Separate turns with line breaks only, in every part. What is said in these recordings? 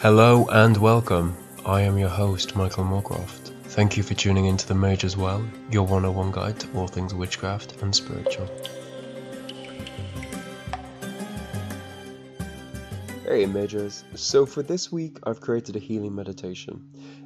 Hello and welcome. I am your host, Michael Moorcroft. Thank you for tuning into The Mage's Well, your 101 guide to all things witchcraft and spiritual. Hey Mages, so for this week I've created a healing meditation,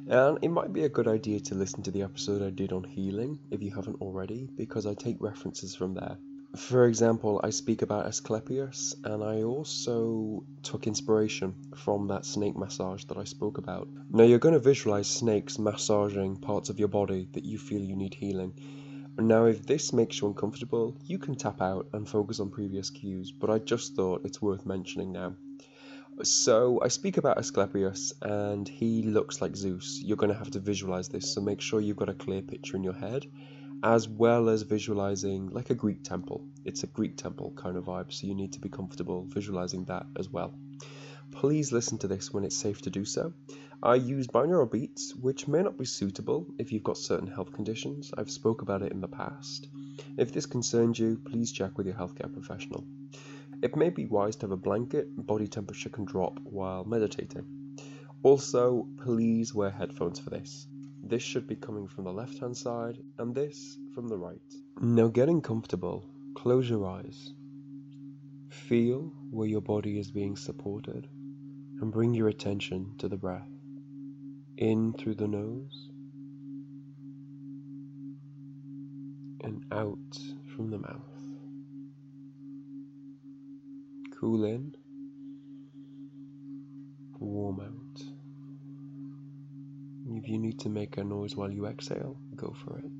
and it might be a good idea to listen to the episode I did on healing if you haven't already, because I take references from there. For example, I speak about Asclepius, and I also took inspiration from that snake massage that I spoke about. Now, you're going to visualize snakes massaging parts of your body that you feel you need healing. Now, if this makes you uncomfortable, you can tap out and focus on previous cues, but I just thought it's worth mentioning now. So, I speak about Asclepius, and he looks like Zeus. You're going to have to visualize this, so make sure you've got a clear picture in your head as well as visualizing like a Greek temple. It's a Greek temple kind of vibe, so you need to be comfortable visualizing that as well. Please listen to this when it's safe to do so. I use binaural beats, which may not be suitable if you've got certain health conditions. I've spoke about it in the past. If this concerns you, please check with your healthcare professional. It may be wise to have a blanket, body temperature can drop while meditating. Also, please wear headphones for this. This should be coming from the left hand side and this from the right. Now, getting comfortable, close your eyes. Feel where your body is being supported and bring your attention to the breath. In through the nose and out from the mouth. Cool in, warm out. If you need to make a noise while you exhale, go for it.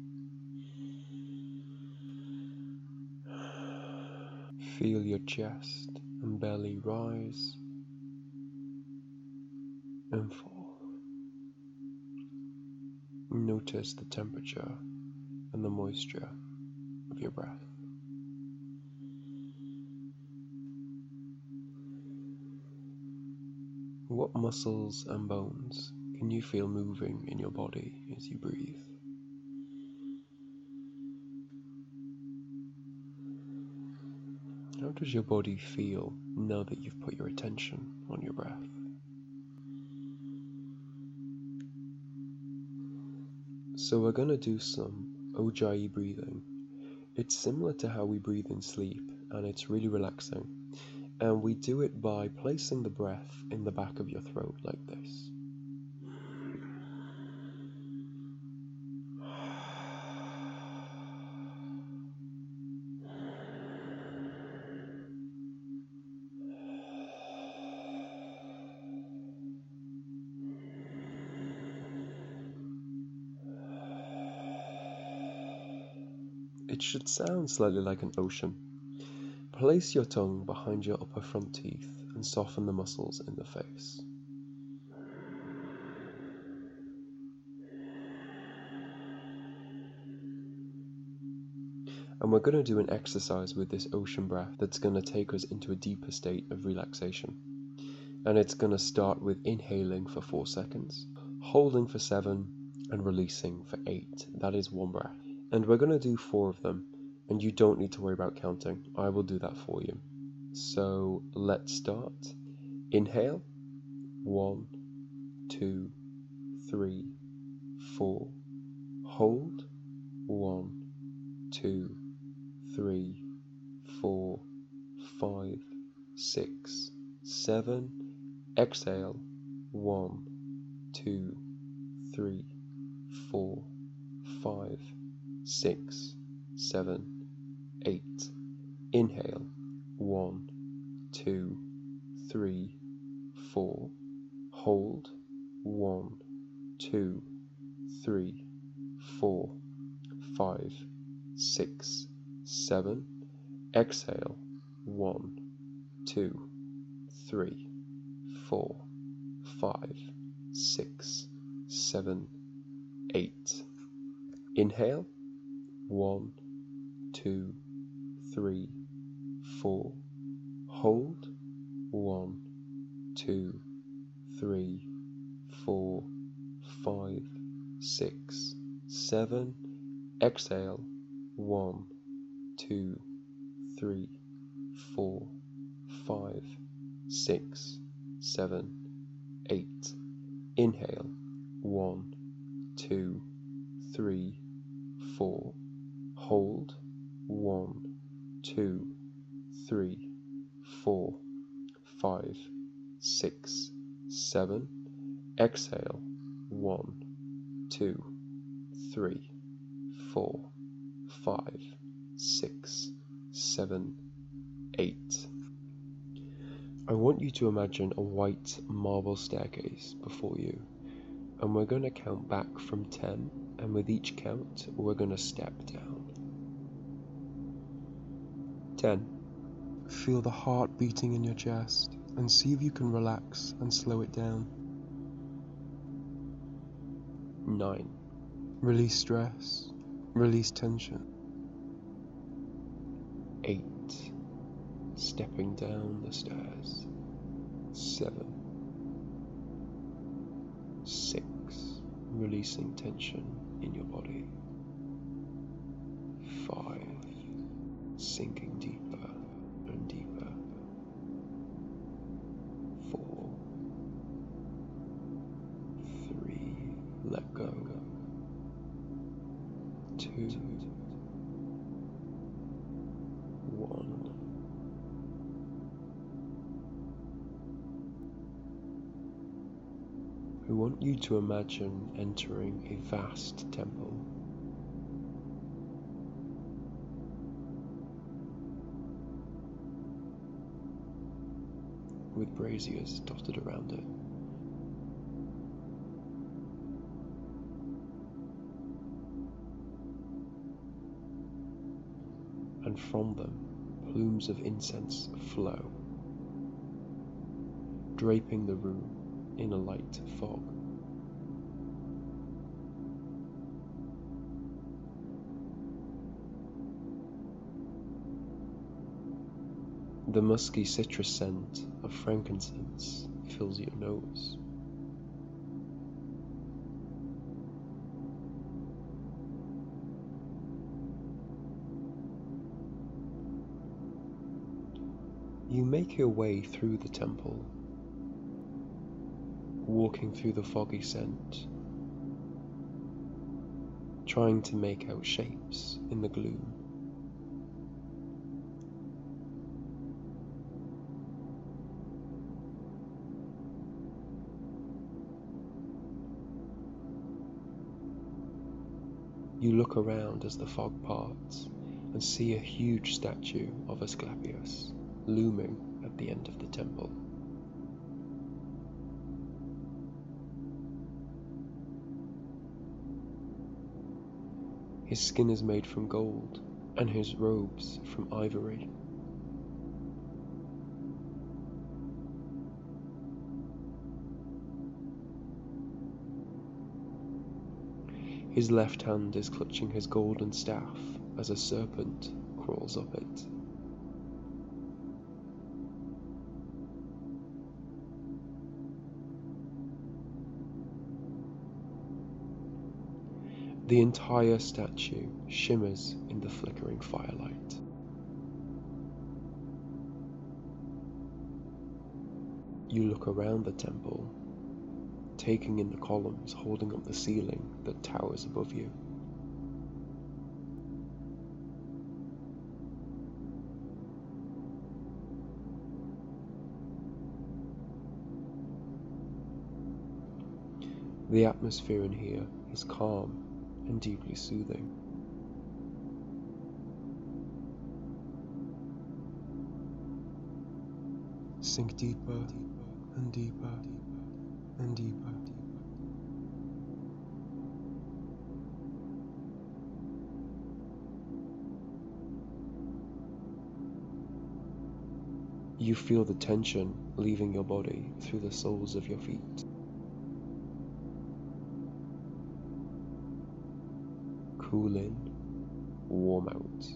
Feel your chest and belly rise and fall. Notice the temperature and the moisture of your breath. What muscles and bones can you feel moving in your body as you breathe? How does your body feel now that you've put your attention on your breath? So, we're going to do some Ujjayi breathing. It's similar to how we breathe in sleep, and it's really relaxing. And we do it by placing the breath in the back of your throat like this. should sound slightly like an ocean. Place your tongue behind your upper front teeth and soften the muscles in the face. And we're going to do an exercise with this ocean breath that's going to take us into a deeper state of relaxation. And it's going to start with inhaling for four seconds, holding for seven, and releasing for eight. That is one breath. And we're going to do 4 of them, and you don't need to worry about counting. I will do that for you. So let's start. Inhale. One, two, three, four. Hold. One, two, three, four, five, six, seven. Exhale. One, two, three, four, five, six, seven, eight. Inhale. One, two, three, four. Hold. One, two, three, four, five, six, seven. Exhale. One, two, three, four, five, six, seven, eight. Inhale. One, two, three, four. Hold. One, two, three, four, five, six, seven. Exhale. One, two, three, four, five, six, seven, eight. Inhale. One, two, three, four. Hold. One, two, three, four, five, six, seven. Exhale. One, two, three, four, five, six, seven, eight. I want you to imagine a white marble staircase before you, and we're going to count back from 10, and with each count, we're going to step down. 10. Feel the heart beating in your chest and see if you can relax and slow it down. 9. Release stress, release tension. 8. Stepping down the stairs. 7. 6. Releasing tension in your body. Sinking deeper and deeper. 4. 3. Let go. 2. 1. I want you to imagine entering a vast temple. With braziers dotted around it. And from them, plumes of incense flow, draping the room in a light fog. The musky citrus scent of frankincense fills your nose. You make your way through the temple walking through the foggy scent, trying to make out shapes in the gloom. You look around as the fog parts and see a huge statue of Asclepius looming at the end of the temple. His skin is made from gold, and his robes from ivory. His left hand is clutching his golden staff, as a serpent crawls up it. The entire statue shimmers in the flickering firelight. You look around the temple, taking in the columns holding up the ceiling that towers above you. The atmosphere in here is calm and deeply soothing. Sink deeper and deeper and deeper. You feel the tension leaving your body through the soles of your feet. Cool in, warm out.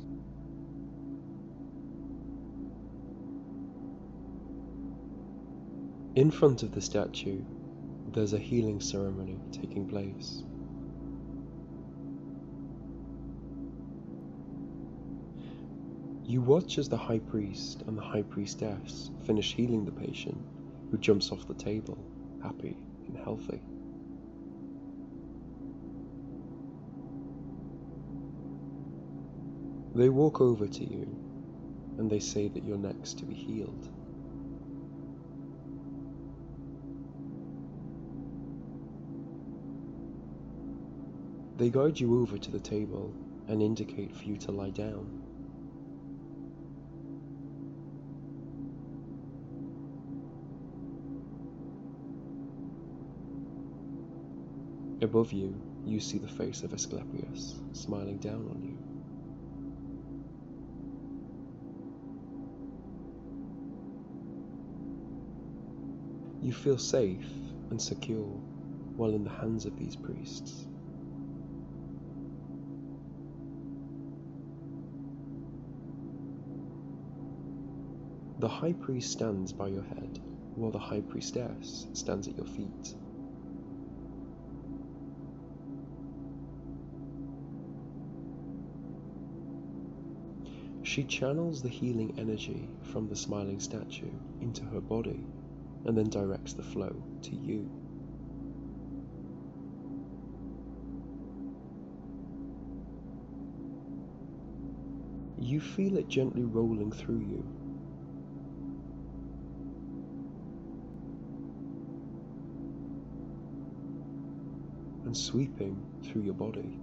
In front of the statue, there's a healing ceremony taking place. You watch as the high priest and the high priestess finish healing the patient, who jumps off the table, happy and healthy. They walk over to you and they say that you're next to be healed. They guide you over to the table and indicate for you to lie down. Above you, you see the face of Asclepius smiling down on you. You feel safe and secure while in the hands of these priests. The high priest stands by your head, while the high priestess stands at your feet. She channels the healing energy from the smiling statue into her body and then directs the flow to you. You feel it gently rolling through you. And sweeping through your body.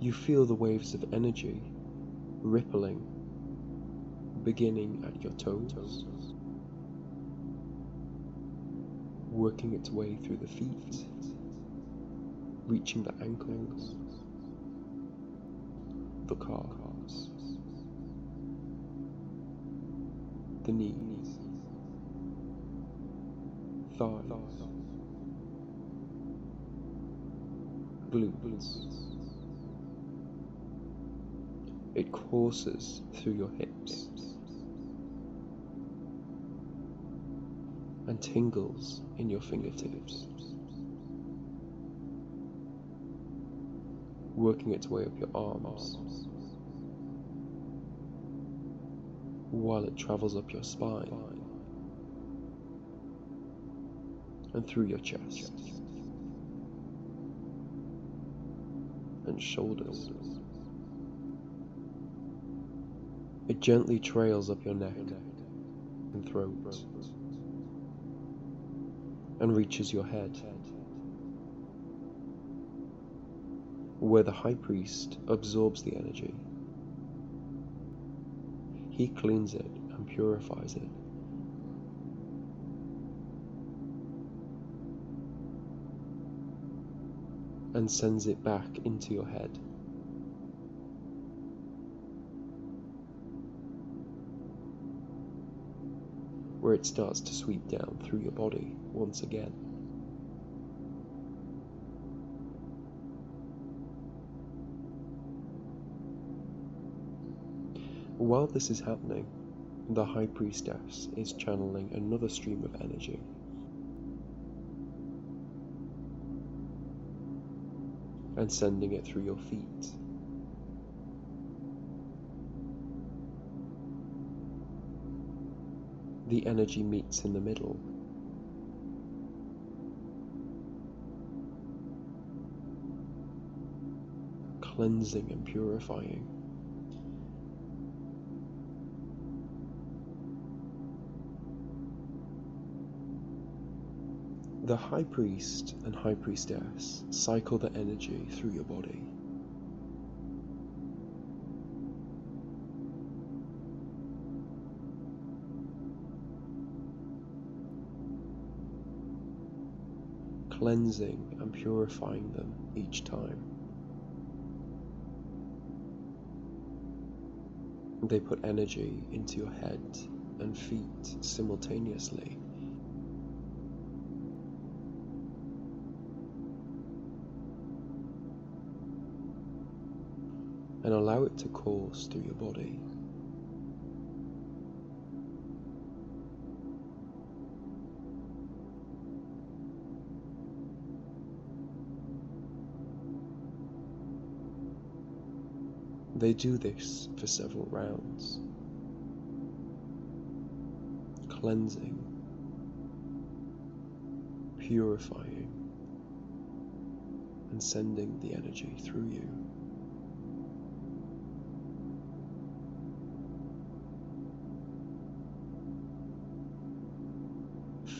You feel the waves of energy rippling, beginning at your toes, working its way through the feet, reaching the ankles, the calves, the knees, thighs, glutes. It courses through your hips and tingles in your fingertips, working its way up your arms while it travels up your spine and through your chest and shoulders. It gently trails up your neck and throat and reaches your head, where the high priest absorbs the energy. He cleans it and purifies it. And sends it back into your head. where it starts to sweep down through your body once again. While this is happening, the High Priestess is channeling another stream of energy. And sending it through your feet. The energy meets in the middle cleansing and purifying. The High Priest and High Priestess cycle the energy through your body. Cleansing and purifying them each time. They put energy into your head and feet simultaneously. And allow it to course through your body. They do this for several rounds, cleansing, purifying, and sending the energy through you.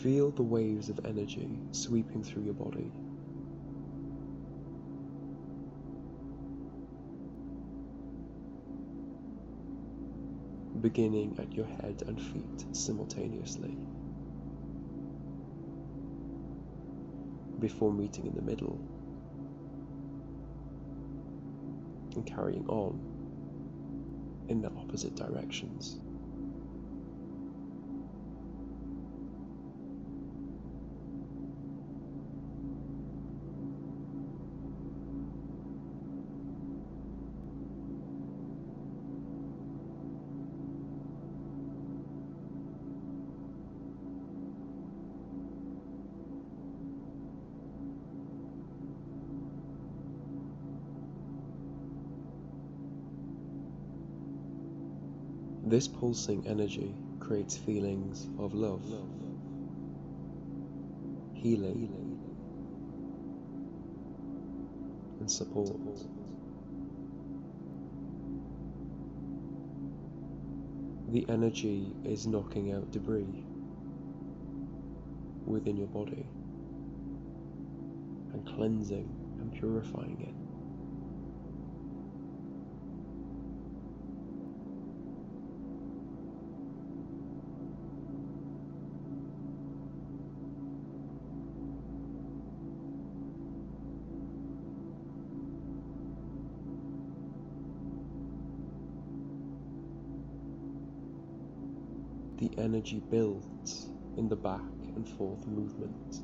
Feel the waves of energy sweeping through your body. beginning at your head and feet simultaneously. Before meeting in the middle and carrying on in the opposite directions. This pulsing energy creates feelings of love, healing, and support. The energy is knocking out debris within your body and cleansing and purifying it. Energy builds in the back and forth movement.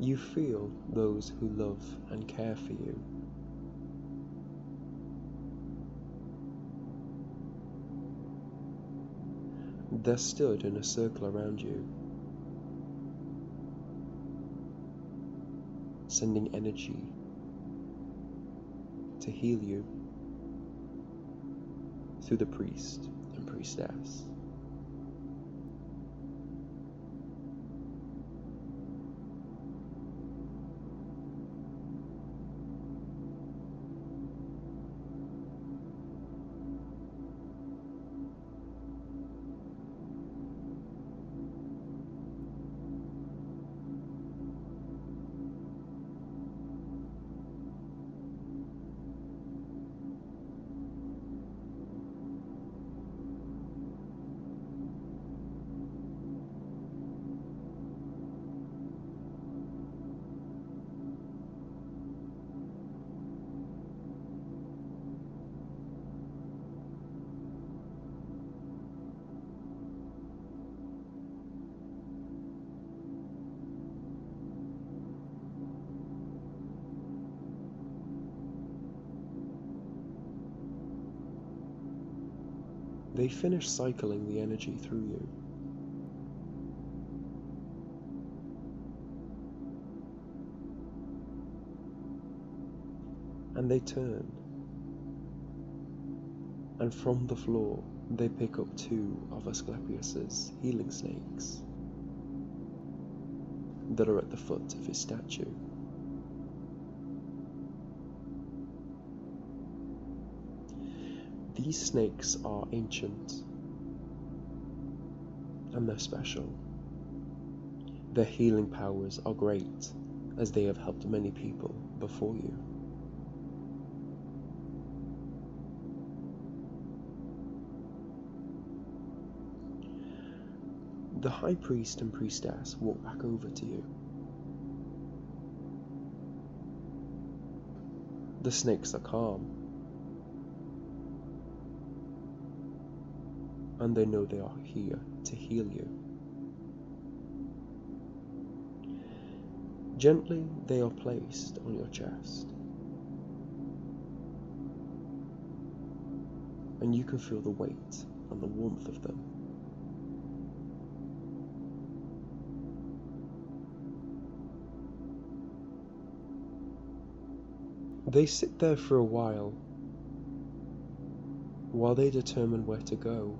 You feel those who love and care for you They stood in a circle around you, sending energy to heal you through the priest and priestess. They finish cycling the energy through you. And they turn. And from the floor, they pick up two of Asclepius's healing snakes that are at the foot of his statue. These snakes are ancient and they're special. Their healing powers are great as they have helped many people before you. The high priest and priestess walk back over to you. The snakes are calm and they know they are here to heal you. Gently, they are placed on your chest, and you can feel the weight and the warmth of them. They sit there for a while while they determine where to go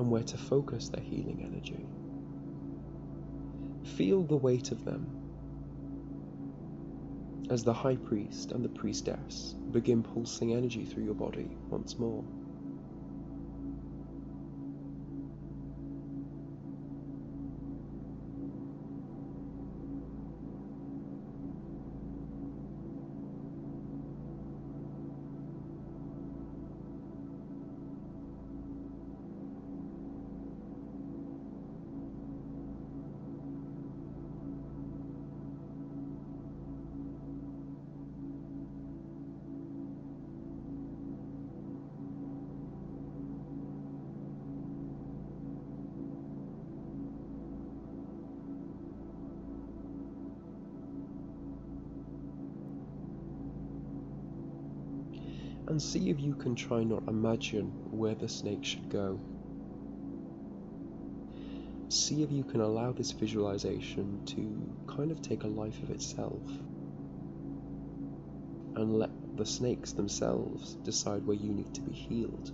and where to focus their healing energy. Feel the weight of them as the high priest and the priestess begin pulsing energy through your body once more. And see if you can try not imagine where the snake should go. See if you can allow this visualization to kind of take a life of itself and let the snakes themselves decide where you need to be healed.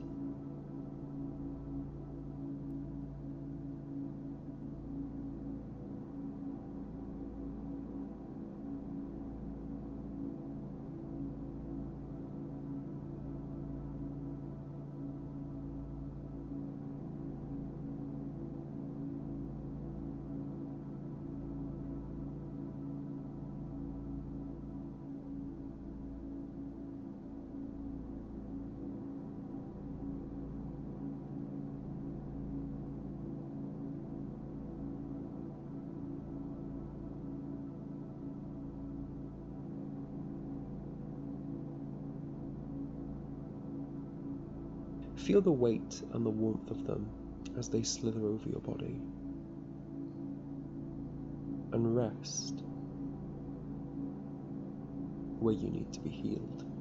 Feel the weight and the warmth of them as they slither over your body. And rest where you need to be healed.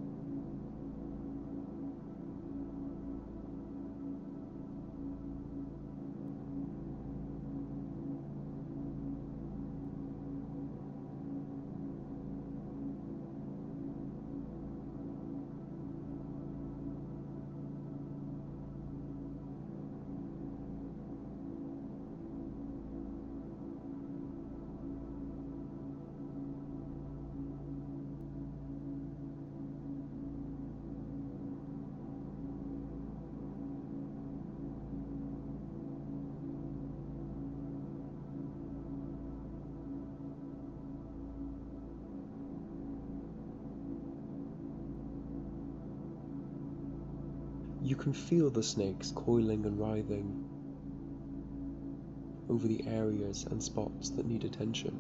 You can feel the snakes coiling and writhing over the areas and spots that need attention.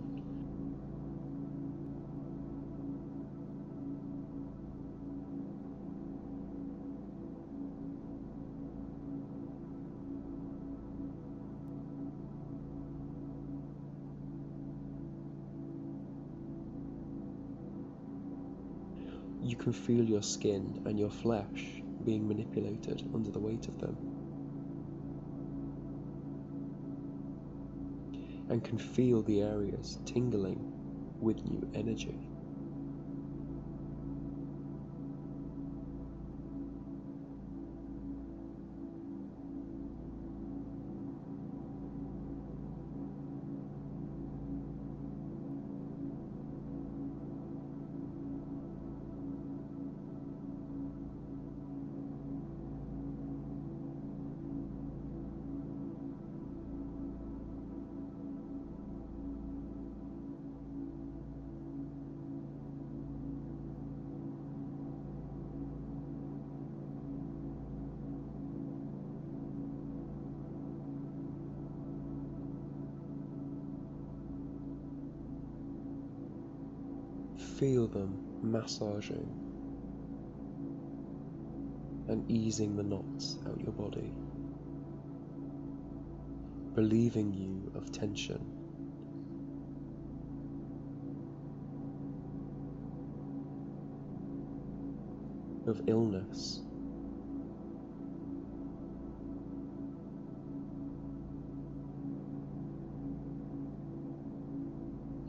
You can feel your skin and your flesh being manipulated under the weight of them. And can feel the areas tingling with new energy. Feel them massaging and easing the knots out your body, relieving you of tension. Of illness,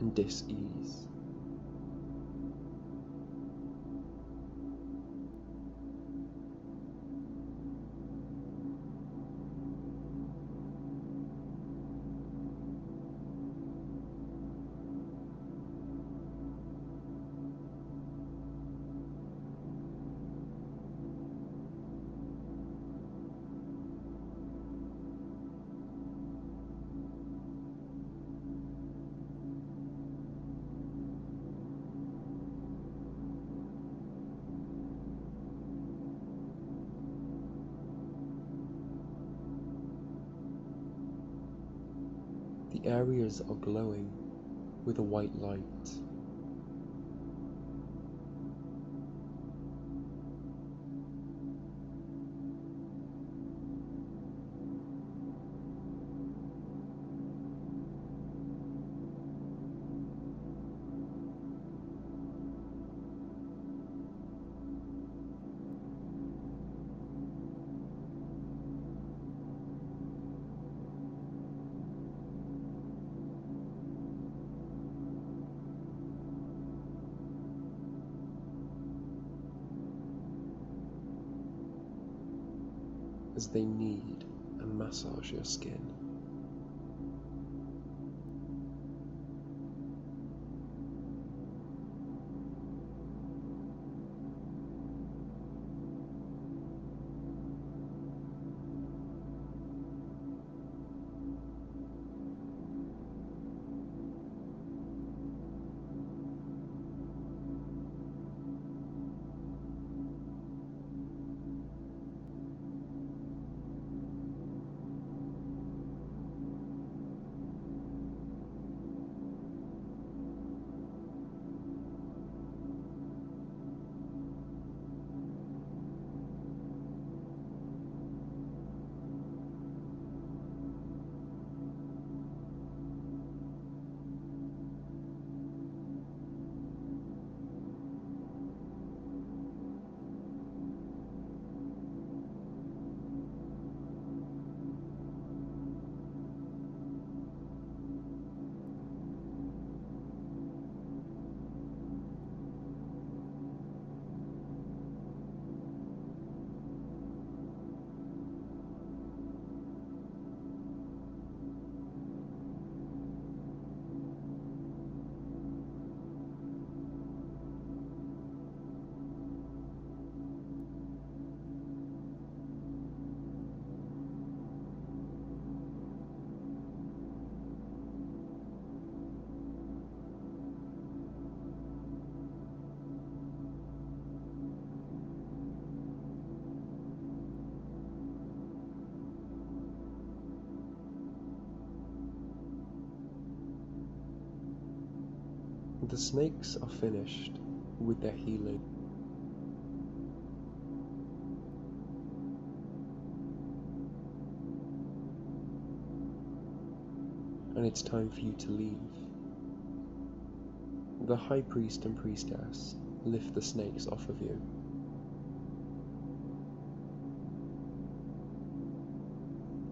and dis areas are glowing with a white light. They need and massage your skin. The snakes are finished with their healing. And it's time for you to leave. The high priest and priestess lift the snakes off of you.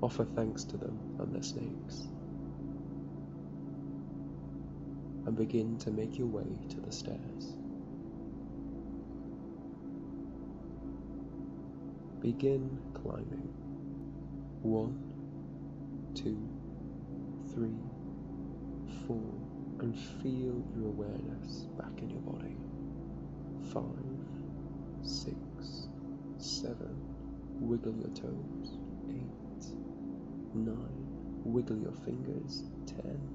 Offer thanks to them and their snakes. And begin to make your way to the stairs. Begin climbing. One, two, three, four, and feel your awareness back in your body. Five, six, seven, wiggle your toes. Eight, nine, wiggle your fingers. Ten,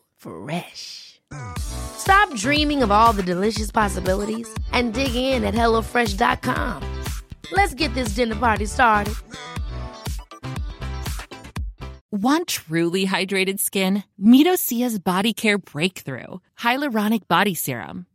Fresh. Stop dreaming of all the delicious possibilities and dig in at HelloFresh.com. Let's get this dinner party started.
Want truly hydrated skin? Meet Osea's Body Care Breakthrough Hyaluronic Body Serum.